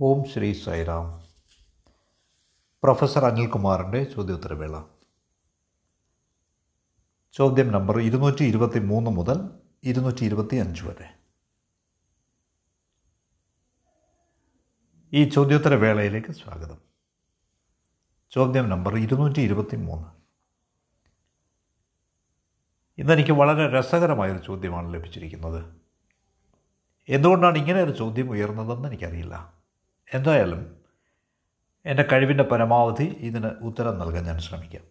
ഓം Shri Sairam. Professor അനിൽകുമാറിന്റെ ചോദ്യോത്തരവേള. ചോദ്യം നമ്പർ ഇരുന്നൂറ്റി ഇരുപത്തി മൂന്ന് മുതൽ ഇരുന്നൂറ്റി ഇരുപത്തി അഞ്ച് വരെ. ഈ ചോദ്യോത്തരവേളയിലേക്ക് സ്വാഗതം. ചോദ്യം നമ്പർ ഇരുന്നൂറ്റി ഇരുപത്തി മൂന്ന് ഇന്നെനിക്ക് വളരെ രസകരമായൊരു ചോദ്യമാണ് ലഭിച്ചിരിക്കുന്നത്. എന്തുകൊണ്ടാണ് ഇങ്ങനെ ഒരു ചോദ്യം ഉയർന്നതെന്ന് എനിക്കറിയില്ല. എന്തായാലും എന്റെ കഴിവിന്റെ പരമാവധി ഇതിന് ഉത്തരം നൽകാൻ ഞാൻ ശ്രമിക്കാം.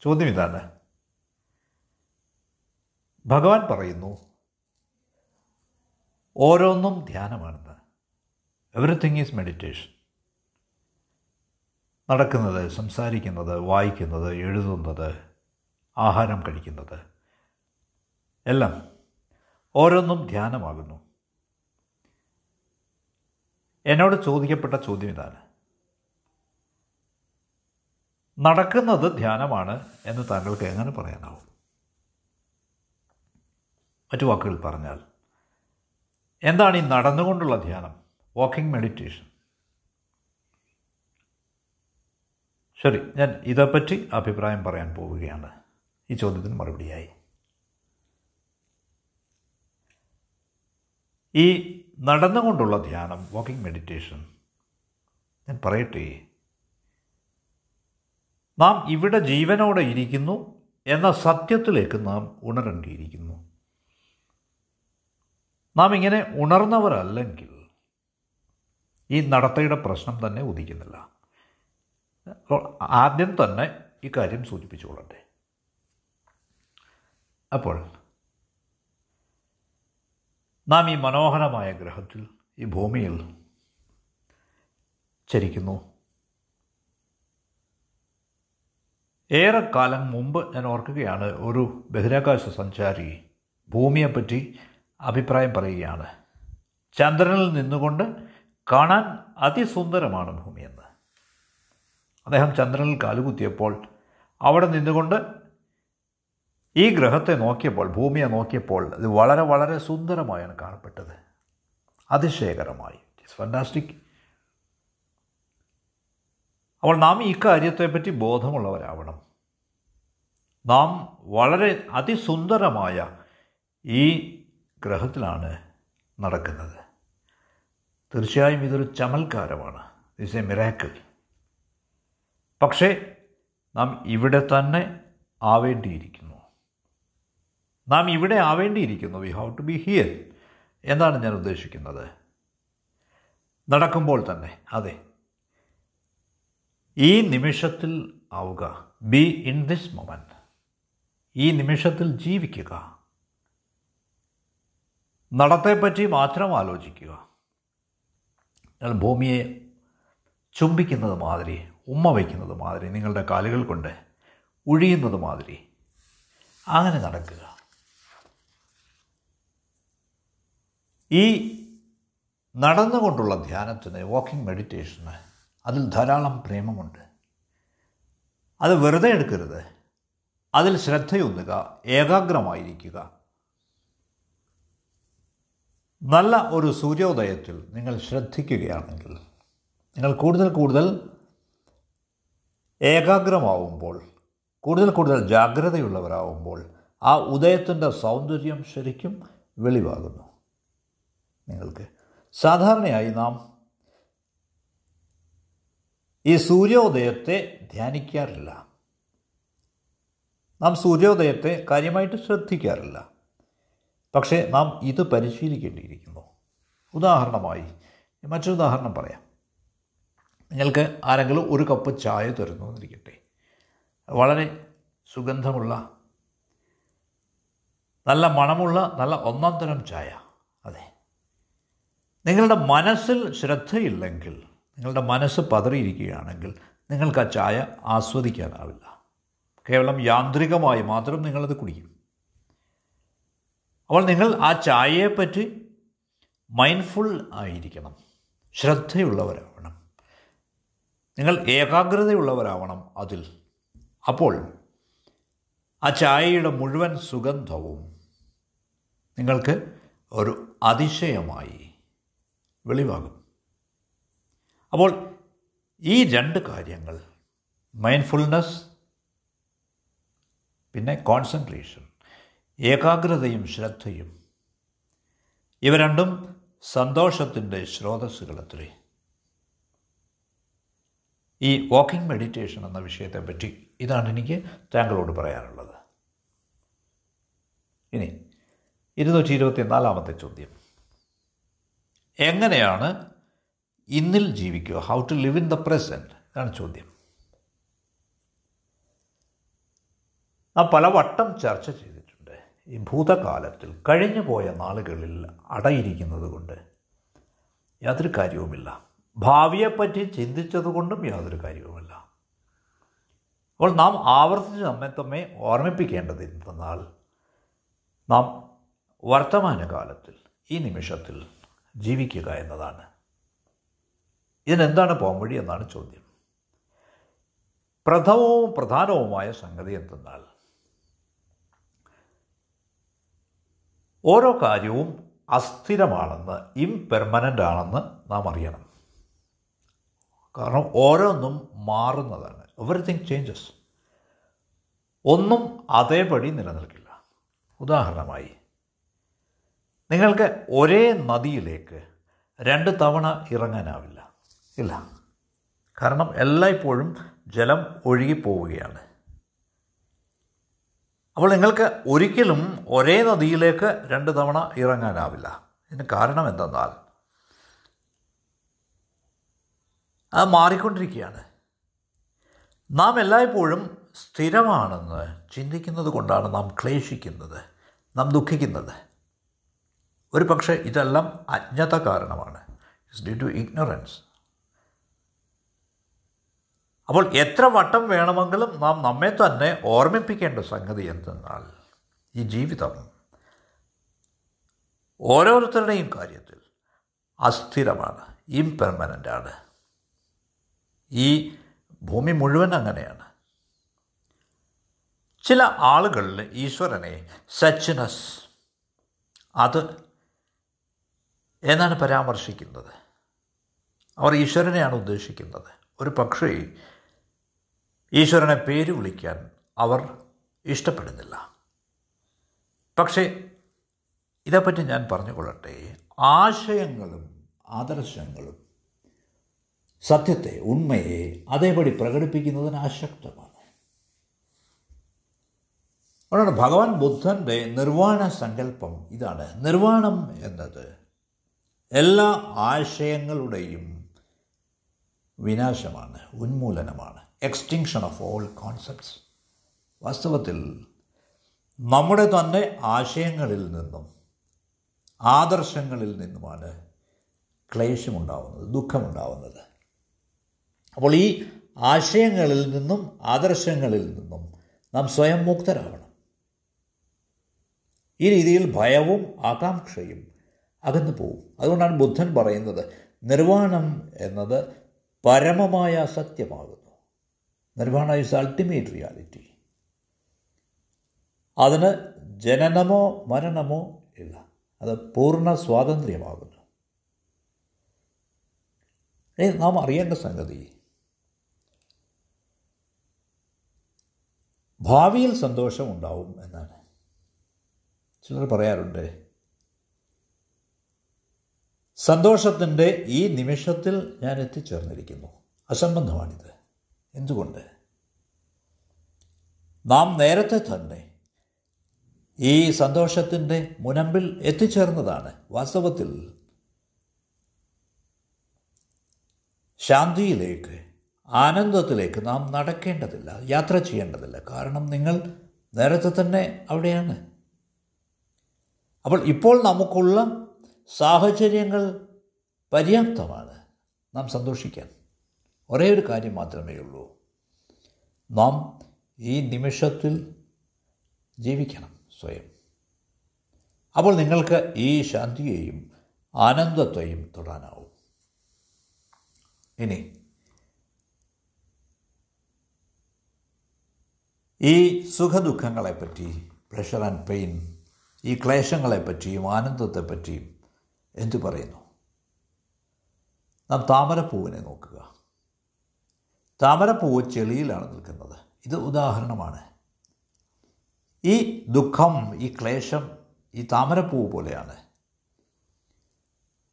ചോദ്യം ഇതാണ്. ഭഗവാൻ പറയുന്നു ഓരോന്നും ധ്യാനമാണെന്ന്. എവറിത്തിങ് ഈസ് മെഡിറ്റേഷൻ നടക്കുന്നത് സംസാരിക്കുന്നത് വായിക്കുന്നത് എഴുതുന്നത് ആഹാരം കഴിക്കുന്നത് എല്ലാം ഓരോന്നും ധ്യാനമാകുന്നു. എന്നോട് ചോദിക്കപ്പെട്ട ചോദ്യം ഇതാണ്. നടക്കുന്നത് ധ്യാനമാണ് എന്ന് താങ്കൾക്ക് എങ്ങനെ പറയാനാവും? മറ്റു വാക്കുകൾ പറഞ്ഞാൽ എന്താണ് ഈ നടന്നുകൊണ്ടുള്ള ധ്യാനം? വാക്കിംഗ് മെഡിറ്റേഷൻ ശരി ഞാൻ ഇതേപ്പറ്റി അഭിപ്രായം പറയാൻ പോവുകയാണ്. ഈ ചോദ്യത്തിന് മറുപടിയായി. ഈ നടന്നുകൊണ്ടുള്ള ധ്യാനം വാക്കിംഗ് മെഡിറ്റേഷൻ ഞാൻ പറയട്ടെ നാം ഇവിടെ ജീവനോടെ ഇരിക്കുന്നു എന്ന സത്യത്തിലേക്ക് നാം ഉണരേണ്ടിയിരിക്കുന്നു. നാം ഇങ്ങനെ ഉണർന്നവരല്ലെങ്കിൽ ഈ നടത്തയുടെ പ്രശ്നം തന്നെ ഉദിക്കുന്നില്ല. ആദ്യം തന്നെ ഇക്കാര്യം കാര്യം സൂചിപ്പിച്ചുകൊള്ളട്ടെ. അപ്പോൾ നാം ഈ മനോഹരമായ ഗ്രഹത്തിൽ ഈ ഭൂമിയിൽ ചരിക്കുന്നു. ഏറെക്കാലം മുമ്പ് ഞാൻ ഓർക്കുകയാണ് ഒരു ബഹിരാകാശ സഞ്ചാരി ഭൂമിയെപ്പറ്റി അഭിപ്രായം പറയുകയാണ്. ചന്ദ്രനിൽ നിന്നുകൊണ്ട് കാണാൻ അതിസുന്ദരമാണ് ഭൂമിയെന്ന്. അദ്ദേഹം ചന്ദ്രനിൽ കാലുകുത്തിയപ്പോൾ അവിടെ നിന്നുകൊണ്ട് ഈ ഗ്രഹത്തെ നോക്കിയപ്പോൾ ഭൂമിയെ നോക്കിയപ്പോൾ ഇത് വളരെ വളരെ സുന്ദരമായാണ് കാണപ്പെട്ടത്. അതിശയകരമായി. ഇറ്റ്സ് ഫണ്ടാസ്റ്റിക് അപ്പോൾ നാം ഈ കാര്യത്തെപ്പറ്റി ബോധമുള്ളവരാവണം. നാം വളരെ അതിസുന്ദരമായ ഈ ഗ്രഹത്തിലാണ് നടക്കുന്നത്. തീർച്ചയായും ഇതൊരു ചമൽക്കാരമാണ്. ഇറ്റ്സ് എ മിറാക്കിൾ പക്ഷേ നാം ഇവിടെ തന്നെ ആവേണ്ടിയിരിക്കുന്നു. നാം ഇവിടെ ആവേണ്ടിയിരിക്കുന്നു. We have to be here എന്നാണ് ഞാൻ ഉദ്ദേശിക്കുന്നത്? നടക്കുമ്പോൾ തന്നെ. അതെ. ഈ നിമിഷത്തിൽ ആവുക. ബി ഇൻ ദിസ് മൊമെന്റ് ഈ നിമിഷത്തിൽ ജീവിക്കുക. നടത്തെപ്പറ്റി മാത്രം ആലോചിക്കുക. നിങ്ങൾ ഭൂമിയെ ചുംബിക്കുന്നത് മാതിരി ഉമ്മ വയ്ക്കുന്നത് മാതിരി നിങ്ങളുടെ കാലുകൾ കൊണ്ട് ഒഴിയുന്നത് മാതിരി അങ്ങനെ നടക്കുക. ഈ നടന്നുകൊണ്ടുള്ള ധ്യാനത്തിന് വാക്കിംഗ് മെഡിറ്റേഷന് അതിൽ ധാരാളം പ്രേമമുണ്ട്. അത് വെറുതെ എടുക്കരുത്. അതിൽ ശ്രദ്ധയൊന്നുക ഏകാഗ്രമായിരിക്കുക. നല്ല ഒരു സൂര്യോദയത്തിൽ നിങ്ങൾ ശ്രദ്ധിക്കുകയാണെങ്കിൽ നിങ്ങൾ കൂടുതൽ കൂടുതൽ ഏകാഗ്രമാവുമ്പോൾ കൂടുതൽ കൂടുതൽ ജാഗ്രതയുള്ളവരാകുമ്പോൾ ആ ഉദയത്തിന്റെ സൗന്ദര്യം ശരിക്കും വെളിവാകുന്നു. നിങ്ങൾക്ക്. സാധാരണയായി നാം ഈ സൂര്യോദയത്തെ ധ്യാനിക്കാറില്ല. നാം സൂര്യോദയത്തെ കാര്യമായിട്ട് ശ്രദ്ധിക്കാറില്ല. പക്ഷേ നാം ഇത് പരിശീലിക്കേണ്ടിയിരിക്കുന്നു. ഉദാഹരണമായി മറ്റൊരു ഉദാഹരണം പറയാം. നിങ്ങൾക്ക് ആരെങ്കിലും ഒരു കപ്പ് ചായ തരുന്നു എന്നിരിക്കട്ടെ. വളരെ സുഗന്ധമുള്ള നല്ല മണമുള്ള നല്ല ഒന്നാം തരം ചായ. നിങ്ങളുടെ മനസ്സിൽ ശ്രദ്ധയില്ലെങ്കിൽ നിങ്ങളുടെ മനസ്സ് പതറിയിരിക്കുകയാണെങ്കിൽ നിങ്ങൾക്ക് ആ ചായ ആസ്വദിക്കാനാവില്ല. കേവലം യാന്ത്രികമായി മാത്രം നിങ്ങളത് കുടിക്കും. അപ്പോൾ നിങ്ങൾ ആ ചായയെപ്പറ്റി മൈൻഡ്ഫുൾ ആയിരിക്കണം. ശ്രദ്ധയുള്ളവരാവണം. നിങ്ങൾ ഏകാഗ്രതയുള്ളവരാവണം അതിൽ. അപ്പോൾ ആ ചായയുടെ മുഴുവൻ സുഗന്ധവും നിങ്ങൾക്ക് ഒരു അതിശയമായി വെളിവാകും. അപ്പോൾ ഈ രണ്ട് കാര്യങ്ങൾ മൈൻഡ്ഫുൾനെസ് പിന്നെ കോൺസെൻട്രേഷൻ ഏകാഗ്രതയും ശ്രദ്ധയും ഇവ രണ്ടും സന്തോഷത്തിന്റെ സ്രോതസ്സുകളത്രേ ഈ വാക്കിംഗ് മെഡിറ്റേഷൻ എന്ന വിഷയത്തെപ്പറ്റി ഇതാണ് എനിക്ക് താങ്കളോട് പറയാനുള്ളത്. ഇനി ഇരുന്നൂറ്റി ഇരുപത്തി നാലാമത്തെ ചോദ്യം. എങ്ങനെയാണ് ഇന്നിൽ ജീവിക്കുക? How to live in the present ഇതാണ് ചോദ്യം. നാം പലവട്ടം ചർച്ച ചെയ്തിട്ടുണ്ട്. ഈ ഭൂതകാലത്തിൽ കഴിഞ്ഞു പോയ നാളുകളിൽ അടയിരിക്കുന്നത് കൊണ്ട് യാതൊരു കാര്യവുമില്ല. ഭാവിയെപ്പറ്റി ചിന്തിച്ചതുകൊണ്ടും യാതൊരു കാര്യവുമില്ല. അപ്പോൾ നാം ആവർത്തിച്ച് നമ്മെ തമ്മെ ഓർമ്മിപ്പിക്കേണ്ടത് എന്തെന്നാൽ നാം വർത്തമാനകാലത്തിൽ ഈ നിമിഷത്തിൽ ജീവിക്കുക എന്നതാണ്. ഇതിനെന്താണ് പോംവഴി എന്നാണ് ചോദ്യം. പ്രഥമവും പ്രധാനവുമായ സംഗതി എന്തെന്നാൽ ഓരോ കാര്യവും അസ്ഥിരമാണെന്ന് ഇംപെർമനന്റ് ആണെന്ന് നാം അറിയണം. കാരണം ഓരോന്നും മാറുന്നതാണ്. എവറിത്തിങ് ചേഞ്ചസ് ഒന്നും അതേപടി നിലനിൽക്കില്ല. ഉദാഹരണമായി നിങ്ങൾക്ക് ഒരേ നദിയിലേക്ക് രണ്ട് തവണ ഇറങ്ങാനാവില്ല. ഇല്ല. കാരണം എല്ലായ്പ്പോഴും ജലം ഒഴുകിപ്പോവുകയാണ്. അപ്പോൾ നിങ്ങൾക്ക് ഒരിക്കലും ഒരേ നദിയിലേക്ക് രണ്ട് തവണ ഇറങ്ങാനാവില്ല. ഇതിന് കാരണം എന്തെന്നാൽ അത് മാറിക്കൊണ്ടിരിക്കുകയാണ്. നാം എല്ലായ്പ്പോഴും സ്ഥിരമാണെന്ന് ചിന്തിക്കുന്നത് കൊണ്ടാണ് നാം ക്ലേശിക്കുന്നത് നാം ദുഃഖിക്കുന്നത്. ഒരു പക്ഷേ ഇതെല്ലാം അജ്ഞത കാരണമാണ് ഇറ്റ്സ് ഡ്യൂ ടു ഇഗ്നോറൻസ് അപ്പോൾ എത്ര വട്ടം വേണമെങ്കിലും നാം നമ്മെ തന്നെ ഓർമ്മിപ്പിക്കേണ്ട സംഗതി എന്തെന്നാൽ ഈ ജീവിതം ഓരോരുത്തരുടെയും കാര്യത്തിൽ അസ്ഥിരമാണ് ഇംപെർമനന്റാണ് ഈ ഭൂമി മുഴുവൻ അങ്ങനെയാണ്. ചില ആളുകളിൽ ഈശ്വരനെ സച്ചിനസ് അത് എന്നാണ് പരാമർശിക്കുന്നത്. അവർ ഈശ്വരനെയാണ് ഉദ്ദേശിക്കുന്നത്. ഒരു പക്ഷേ ഈശ്വരനെ പേര് വിളിക്കാൻ അവർ ഇഷ്ടപ്പെടുന്നില്ല. പക്ഷേ ഇതേപ്പറ്റി ഞാൻ പറഞ്ഞുകൊള്ളട്ടെ ആശയങ്ങളും ആദർശങ്ങളും സത്യത്തെ ഉണ്മയെ അതേപടി പ്രകടിപ്പിക്കുന്നതിന് അശക്തമാണ് അതുകൊണ്ടാണ് ഭഗവാൻ ബുദ്ധന്റെ നിർവാണ സങ്കല്പം ഇതാണ്. നിർവാണം എന്നത് എല്ലാ ആശയങ്ങളുടെയും വിനാശമാണ് ഉന്മൂലനമാണ് എക്സ്റ്റിങ്ഷൻ ഓഫ് ഓൾ കോൺസെപ്റ്റ്സ് വാസ്തവത്തിൽ നമ്മുടെ തന്നെ ആശയങ്ങളിൽ നിന്നും ആദർശങ്ങളിൽ നിന്നുമാണ് ക്ലേശമുണ്ടാവുന്നത് ദുഃഖമുണ്ടാവുന്നത്. അപ്പോൾ ഈ ആശയങ്ങളിൽ നിന്നും ആദർശങ്ങളിൽ നിന്നും നാം സ്വയം മുക്തരാകണം ഈ രീതിയിൽ ഭയവും ആകാംക്ഷയും അകന്നു പോവും. അതുകൊണ്ടാണ് ബുദ്ധൻ പറയുന്നത് നിർവാണം എന്നത് പരമമായ സത്യമാകുന്നു. നിർവാണ ഈസ് അൾട്ടിമേറ്റ് റിയാലിറ്റി അതിന് ജനനമോ മരണമോ ഇല്ല. അത് പൂർണ സ്വാതന്ത്ര്യമാകുന്നു. നാം അറിയേണ്ട സംഗതി ഭാവിയിൽ സന്തോഷമുണ്ടാവും എന്നാണ്. ചിലർ പറയാറുണ്ട് സന്തോഷത്തിന്റെ ഈ നിമിഷത്തിൽ ഞാൻ എത്തിച്ചേർന്നിരിക്കുന്നു. അസംബന്ധമാണിത്. എന്തുകൊണ്ട്? നാം നേരത്തെ തന്നെ ഈ സന്തോഷത്തിന്റെ മുനമ്പിൽ എത്തിച്ചേർന്നതാണ്. വാസ്തവത്തിൽ ശാന്തിയിലേക്ക് ആനന്ദത്തിലേക്ക് നാം നടക്കേണ്ടതില്ല യാത്ര ചെയ്യേണ്ടതില്ല. കാരണം നിങ്ങൾ നേരത്തെ തന്നെ അവിടെയാണ്. അപ്പോൾ ഇപ്പോൾ നമുക്കുള്ള സാഹചര്യങ്ങൾ പര്യാപ്തമാണ്. നാം സന്തോഷിക്കാൻ ഒരേ ഒരു കാര്യം മാത്രമേ ഉള്ളൂ. നാം ഈ നിമിഷത്തിൽ ജീവിക്കണം സ്വയം. അപ്പോൾ നിങ്ങൾക്ക് ഈ ശാന്തിയെയും ആനന്ദത്തെയും തൊടാനാവും. ഇനി ഈ സുഖദുഃഖങ്ങളെപ്പറ്റി പ്രഷർ ആൻഡ് പെയിൻ ഈ ക്ലേശങ്ങളെപ്പറ്റിയും ആനന്ദത്തെപ്പറ്റിയും എന്തു പറയുന്നു? നാം താമരപ്പൂവിനെ നോക്കുക. താമരപ്പൂവ് ചെളിയിലാണ് നിൽക്കുന്നത്. ഇത് ഉദാഹരണമാണ്. ഈ ദുഃഖം ഈ ക്ലേശം ഈ താമരപ്പൂവ് പോലെയാണ്.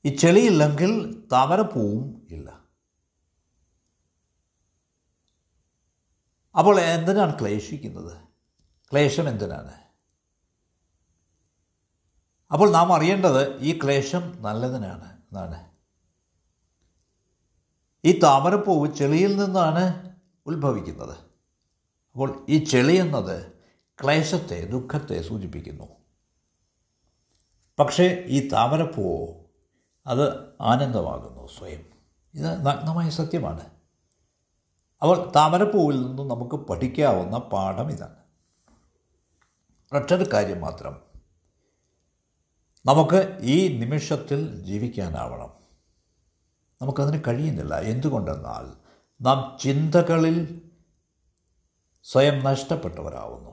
ഈ ചെളിയില്ലെങ്കിൽ താമരപ്പൂവും ഇല്ല. അപ്പോൾ എന്തിനാണ് ക്ലേശിക്കുന്നത്? ക്ലേശം എന്തിനാണ്? അപ്പോൾ നാം അറിയേണ്ടത് ഈ ക്ലേശം നല്ലതിനാണ്. എന്നാണ്. ഈ താമരപ്പൂവ് ചെളിയിൽ നിന്നാണ് ഉത്ഭവിക്കുന്നത്. അപ്പോൾ ഈ ചെളി എന്നത് ക്ലേശത്തെ ദുഃഖത്തെ സൂചിപ്പിക്കുന്നു. പക്ഷേ ഈ താമരപ്പൂവോ അത് ആനന്ദമാകുന്നു സ്വയം. ഇത് നഗ്നമായ സത്യമാണ്. അപ്പോൾ താമരപ്പൂവിൽ നിന്നും നമുക്ക് പഠിക്കാവുന്ന പാഠം ഇതാണ്. ഒറ്റൊരു കാര്യം മാത്രം. നമുക്ക് ഈ നിമിഷത്തിൽ ജീവിക്കാനാവണം. നമുക്കതിന് കഴിയുന്നില്ല. എന്തുകൊണ്ടെന്നാൽ നാം ചിന്തകളിൽ സ്വയം നഷ്ടപ്പെട്ടവരാകുന്നു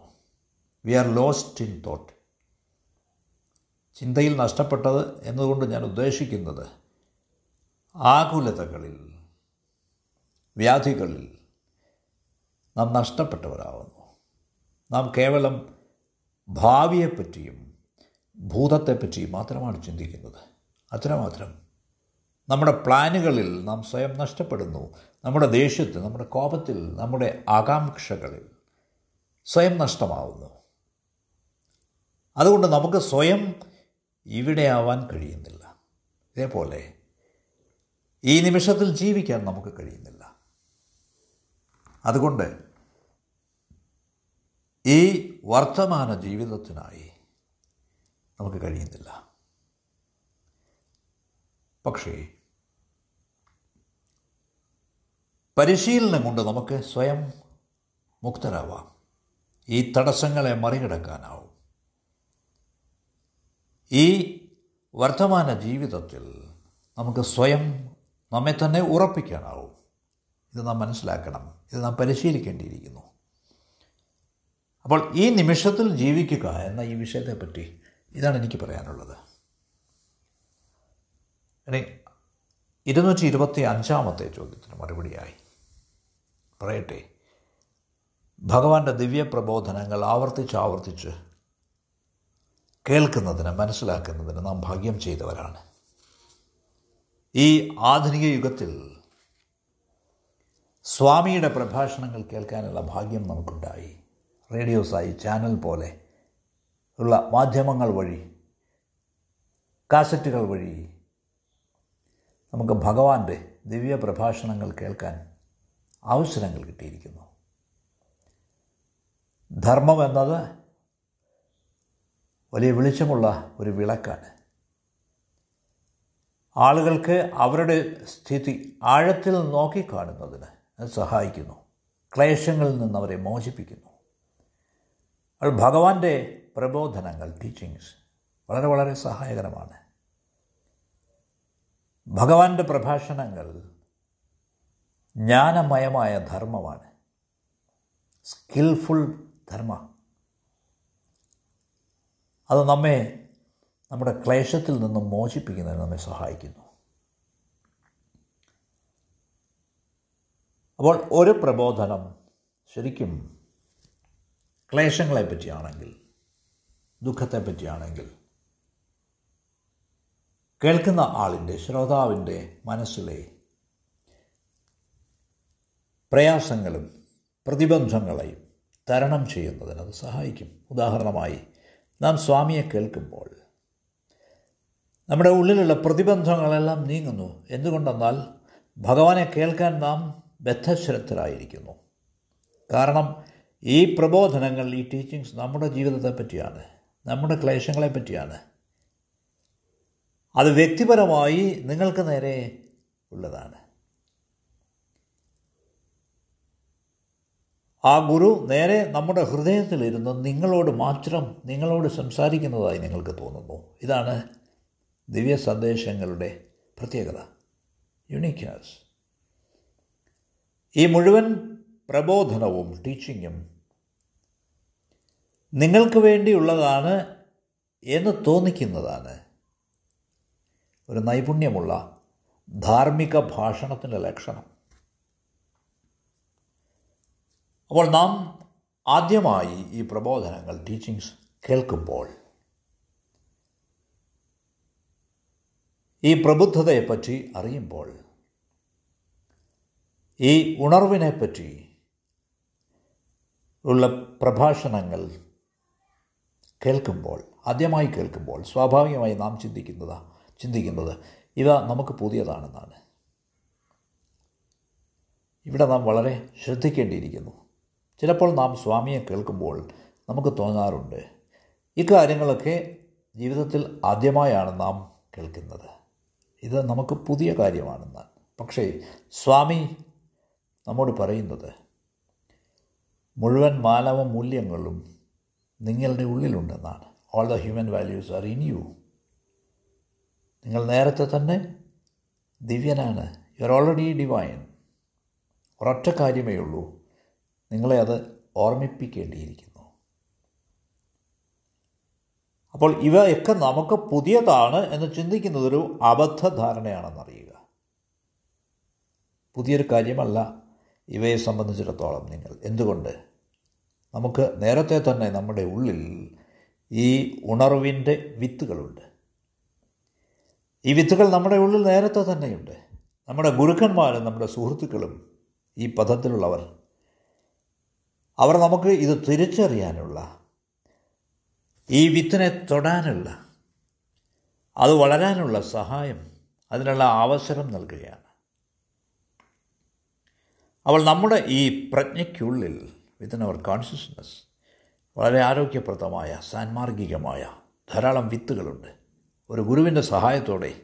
we are lost in thought ചിന്തയിൽ നഷ്ടപ്പെട്ടത് എന്നതുകൊണ്ട് ഞാൻ ഉദ്ദേശിക്കുന്നത് ആകുലതകളിൽ വ്യാധികളിൽ നാം നഷ്ടപ്പെട്ടവരാകുന്നു നാം കേവലം ഭാവിയെപ്പറ്റിയും ഭൂതത്തെപ്പറ്റിയും മാത്രമാണ് ചിന്തിക്കുന്നത്. അത്രമാത്രം നമ്മുടെ പ്ലാനുകളിൽ നാം സ്വയം നഷ്ടപ്പെടുന്നു. നമ്മുടെ ദേഷ്യത്തിൽ നമ്മുടെ കോപത്തിൽ നമ്മുടെ ആകാംക്ഷകളിൽ സ്വയം നഷ്ടമാവുന്നു. അതുകൊണ്ട് നമുക്ക് സ്വയം ഇവിടെ ആവാൻ കഴിയുന്നില്ല. ഇതേപോലെ ഈ നിമിഷത്തിൽ ജീവിക്കാൻ നമുക്ക് കഴിയുന്നില്ല. അതുകൊണ്ട് ഈ വർത്തമാന ജീവിതത്തിനായി നമുക്ക് കഴിയുന്നില്ല. പക്ഷേ പരിശീലനം കൊണ്ട് നമുക്ക് സ്വയം മുക്തരാവാം. ഈ തടസ്സങ്ങളെ മറികടക്കാനാവും. ഈ വർത്തമാന ജീവിതത്തിൽ നമുക്ക് സ്വയം നമ്മെ തന്നെ ഉറപ്പിക്കാനാവും. ഇത് നാം മനസ്സിലാക്കണം. ഇത് നാം പരിശീലിക്കേണ്ടിയിരിക്കുന്നു. അപ്പോൾ ഈ നിമിഷത്തിൽ ജീവിക്കുക എന്ന ഈ വിഷയത്തെപ്പറ്റി ഇതാണ് എനിക്ക് പറയാനുള്ളത്. ഇനി ഇരുന്നൂറ്റി ഇരുപത്തി അഞ്ചാമത്തെ ചോദ്യത്തിന് മറുപടിയായി. പറയട്ടെ ഭഗവാന്റെ ദിവ്യപ്രബോധനങ്ങൾ ആവർത്തിച്ച് ആവർത്തിച്ച് കേൾക്കുന്നതിന് മനസ്സിലാക്കുന്നതിന് നാം ഭാഗ്യം ചെയ്തവരാണ്. ഈ ആധുനിക യുഗത്തിൽ സ്വാമിയുടെ പ്രഭാഷണങ്ങൾ കേൾക്കാനുള്ള ഭാഗ്യം നമുക്കുണ്ടായി. റേഡിയോസായി ചാനൽ പോലെ ഉള്ള മാധ്യമങ്ങൾ വഴി കാസറ്റുകൾ വഴി നമുക്ക് ഭഗവാന്റെ ദിവ്യ പ്രഭാഷണങ്ങൾ കേൾക്കാൻ അവസരങ്ങൾ കിട്ടിയിരിക്കുന്നു. ധർമ്മം എന്നത് വലിയ വെളിച്ചമുള്ള ഒരു വിളക്കാണ്. ആളുകൾക്ക് അവരുടെ സ്ഥിതി ആഴത്തിൽ നോക്കിക്കാണുന്നതിന് സഹായിക്കുന്നു. ക്ലേശങ്ങളിൽ നിന്ന് അവരെ മോചിപ്പിക്കുന്നു. അത് ഭഗവാന്റെ പ്രബോധനങ്ങൾ ടീച്ചിങ്സ് വളരെ വളരെ സഹായകരമാണ്. ഭഗവാന്റെ പ്രഭാഷണങ്ങൾ ജ്ഞാനമയമായ ധർമ്മമാണ്. സ്കിൽഫുൾ ധർമ്മ. അത് നമ്മെ നമ്മുടെ ക്ലേശത്തിൽ നിന്നും മോചിപ്പിക്കുന്നതിന് നമ്മെ സഹായിക്കുന്നു. അപ്പോൾ ഒരു പ്രബോധനം ശരിക്കും ക്ലേശങ്ങളെ പറ്റിയാണെങ്കിൽ ദുഃഖത്തെ പറ്റിയാണെങ്കിൽ. കേൾക്കുന്ന ആളിന്റെ ശ്രോതാവിന്റെ മനസ്സിലെ പ്രയാസങ്ങളും പ്രതിബന്ധങ്ങളെയും തരണം ചെയ്യുന്നതിന് അത് സഹായിക്കും. ഉദാഹരണമായി നാം സ്വാമിയെ കേൾക്കുമ്പോൾ നമ്മുടെ ഉള്ളിലുള്ള പ്രതിബന്ധങ്ങളെല്ലാം നീങ്ങുന്നു. എന്തുകൊണ്ടെന്നാൽ ഭഗവാനെ കേൾക്കാൻ നാം ബദ്ധശ്രദ്ധരായിരിക്കുന്നു. കാരണം ഈ പ്രബോധനങ്ങൾ ഈ ടീച്ചിങ്സ് നമ്മുടെ ജീവിതത്തെ പറ്റിയാണ്. നമ്മുടെ ക്ലേശങ്ങളെ പറ്റിയാണ്. അത് വ്യക്തിപരമായി നിങ്ങൾക്ക് നേരെ ഉള്ളതാണ്. ആ ഗുരു നേരെ നമ്മുടെ ഹൃദയത്തിലിരുന്ന് നിങ്ങളോട് മാത്രം നിങ്ങളോട് സംസാരിക്കുന്നതായി നിങ്ങൾക്ക് തോന്നുന്നു. ഇതാണ് ദിവ്യ സന്ദേശങ്ങളുടെ പ്രത്യേകത. യുണീക്യാസ് ഈ മുഴുവൻ പ്രബോധനവും ടീച്ചിങ്ങും നിങ്ങൾക്ക് വേണ്ടിയുള്ളതാണ് എന്ന് തോന്നിക്കുന്നതാണ്. ഒരു നൈപുണ്യമുള്ള ധാർമ്മിക ഭാഷണത്തിന്റെ ലക്ഷണം. അപ്പോൾ നാം ആദ്യമായി ഈ പ്രബോധനങ്ങൾ ടീച്ചിങ്സ് കേൾക്കുമ്പോൾ ഈ പ്രബുദ്ധതയെപ്പറ്റി അറിയുമ്പോൾ ഈ ഉണർവിനെപ്പറ്റി ഉള്ള പ്രഭാഷണങ്ങൾ കേൾക്കുമ്പോൾ ആദ്യമായി കേൾക്കുമ്പോൾ സ്വാഭാവികമായി നാം ചിന്തിക്കുന്നത് ചിന്തിക്കുന്നത് ഇവ നമുക്ക് പുതിയതാണെന്നാണ്. ഇവിടെ നാം വളരെ ശ്രദ്ധിക്കേണ്ടിയിരിക്കുന്നു. ചിലപ്പോൾ നാം സ്വാമിയെ കേൾക്കുമ്പോൾ നമുക്ക് തോന്നാറുണ്ട് ഇക്കാര്യങ്ങളൊക്കെ ജീവിതത്തിൽ ആദ്യമായാണ് നാം കേൾക്കുന്നത്. ഇത് നമുക്ക് പുതിയ കാര്യമാണെന്നാണ്. പക്ഷേ സ്വാമി നമ്മോട് പറയുന്നത് മുഴുവൻ മാനവ മൂല്യങ്ങളും നിങ്ങളുടെ ഉള്ളിലുണ്ടെന്നാണ്. All the human values are in you നിങ്ങൾ നേരത്തെ തന്നെ ദിവ്യനാണ്. യു ആർ ഓൾറെഡി ഡിവൈൻ ഒരൊറ്റ കാര്യമേ ഉള്ളൂ. നിങ്ങളെ അത് ഓർമ്മിപ്പിക്കേണ്ടിയിരിക്കുന്നു. അപ്പോൾ ഇവയൊക്കെ നമുക്ക് പുതിയതാണ് എന്ന് ചിന്തിക്കുന്നതൊരു അബദ്ധധാരണയാണെന്നറിയുക. പുതിയൊരു കാര്യമല്ല. ഇവയെ സംബന്ധിച്ചിടത്തോളം നിങ്ങൾ. എന്തുകൊണ്ട്? നമുക്ക് നേരത്തെ തന്നെ നമ്മുടെ ഉള്ളിൽ ഈ ഉണർവിന്റെ വിത്തുകളുണ്ട്. ഈ വിത്തുകൾ നമ്മുടെ ഉള്ളിൽ നേരത്തെ തന്നെയുണ്ട്. നമ്മുടെ ഗുരുക്കന്മാരും നമ്മുടെ സുഹൃത്തുക്കളും ഈ പദത്തിലുള്ളവർ അവർ നമുക്ക് ഇത് തിരിച്ചറിയാനുള്ള ഈ വിത്തിനെ തൊടാനുള്ള അത് വളരാനുള്ള സഹായം അതിനുള്ള അവസരം നൽകുകയാണ്. അവൾ നമ്മുടെ ഈ പ്രജ്ഞയ്ക്കുള്ളിൽ വിത്തിൻ അവർ കോൺഷ്യസ്നസ് വളരെ ആരോഗ്യപ്രദമായ സാൻമാർഗികമായ ധാരാളം വിത്തുകളുണ്ട്. ഒരു ഗുരുവിന്റെ സഹായത്തോടെ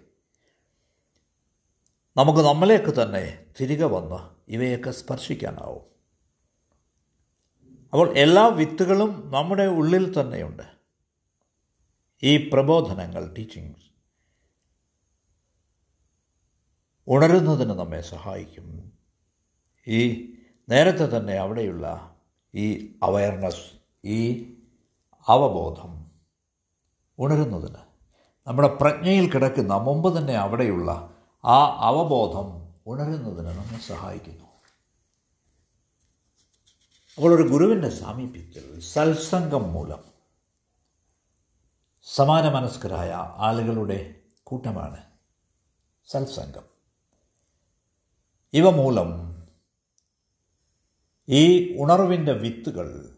നമുക്ക് നമ്മലേക്ക് തന്നെ തിരികെ വന്ന് ഇവയൊക്കെ സ്പർശിക്കാനാവും. അപ്പോൾ എല്ലാ വിത്തുകളും നമ്മുടെ ഉള്ളിൽ തന്നെയുണ്ട്. ഈ പ്രബോധനങ്ങൾ ടീച്ചിങ്സ് ഉണരുന്നതിന് നമ്മെ സഹായിക്കും. ഈ നേരത്തെ തന്നെ അവിടെയുള്ള ഈ അവയർനെസ് ഈ അവബോധം ഉണരുന്നതിന്. നമ്മുടെ പ്രജ്ഞയിൽ കിടക്കുന്ന മുമ്പ് തന്നെ അവിടെയുള്ള ആ അവബോധം ഉണരുന്നതിന് നമ്മെ സഹായിക്കുന്നു. അപ്പോൾ ഒരു ഗുരുവിന്റെ സാമീപ്യത്തിൽ സത്സംഗം മൂലം സമാന മനസ്കരായ ആളുകളുടെ കൂട്ടമാണ് സത്സംഗം. ഇവ മൂലം ഈ ഉണർവിന്റെ വിത്തുകൾ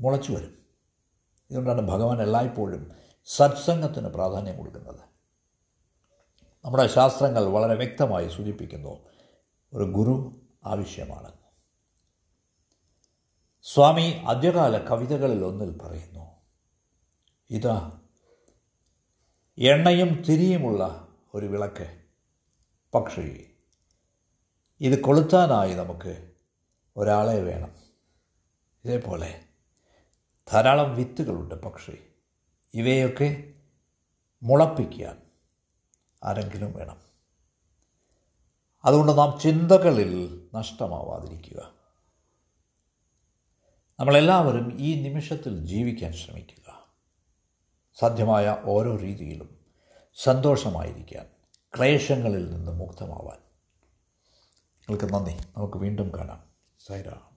മുളച്ചു വരും. ഇതുകൊണ്ടാണ് ഭഗവാൻ എല്ലായ്പ്പോഴും സത്സംഗത്തിന് പ്രാധാന്യം കൊടുക്കുന്നത്. നമ്മുടെ ശാസ്ത്രങ്ങൾ വളരെ വ്യക്തമായി സൂചിപ്പിക്കുന്നു. ഒരു ഗുരു ആവശ്യമാണ്. സ്വാമി ആദ്യകാല കവിതകളിൽ ഒന്നിൽ പറയുന്നു ഇതാ എണ്ണയും തിരിയുമുള്ള ഒരു വിളക്ക്. പക്ഷേ ഇത് കൊളുത്താനായി നമുക്ക് ഒരാളെ വേണം. ഇതേപോലെ ധാരാളം വിത്തുകളുണ്ട് പക്ഷേ ഇവയൊക്കെ മുളപ്പിക്കാൻ ആരെങ്കിലും വേണം. അതുകൊണ്ട് നാം ചിന്തകളിൽ നഷ്ടമാവാതിരിക്കുക. നമ്മളെല്ലാവരും ഈ നിമിഷത്തിൽ ജീവിക്കാൻ ശ്രമിക്കുക. സാധ്യമായ ഓരോ രീതിയിലും സന്തോഷമായിരിക്കാൻ ക്ലേശങ്ങളിൽ നിന്ന് മുക്തമാവാൻ. നിങ്ങൾക്ക് നന്ദി. നമുക്ക് വീണ്ടും കാണാം. സൈറാം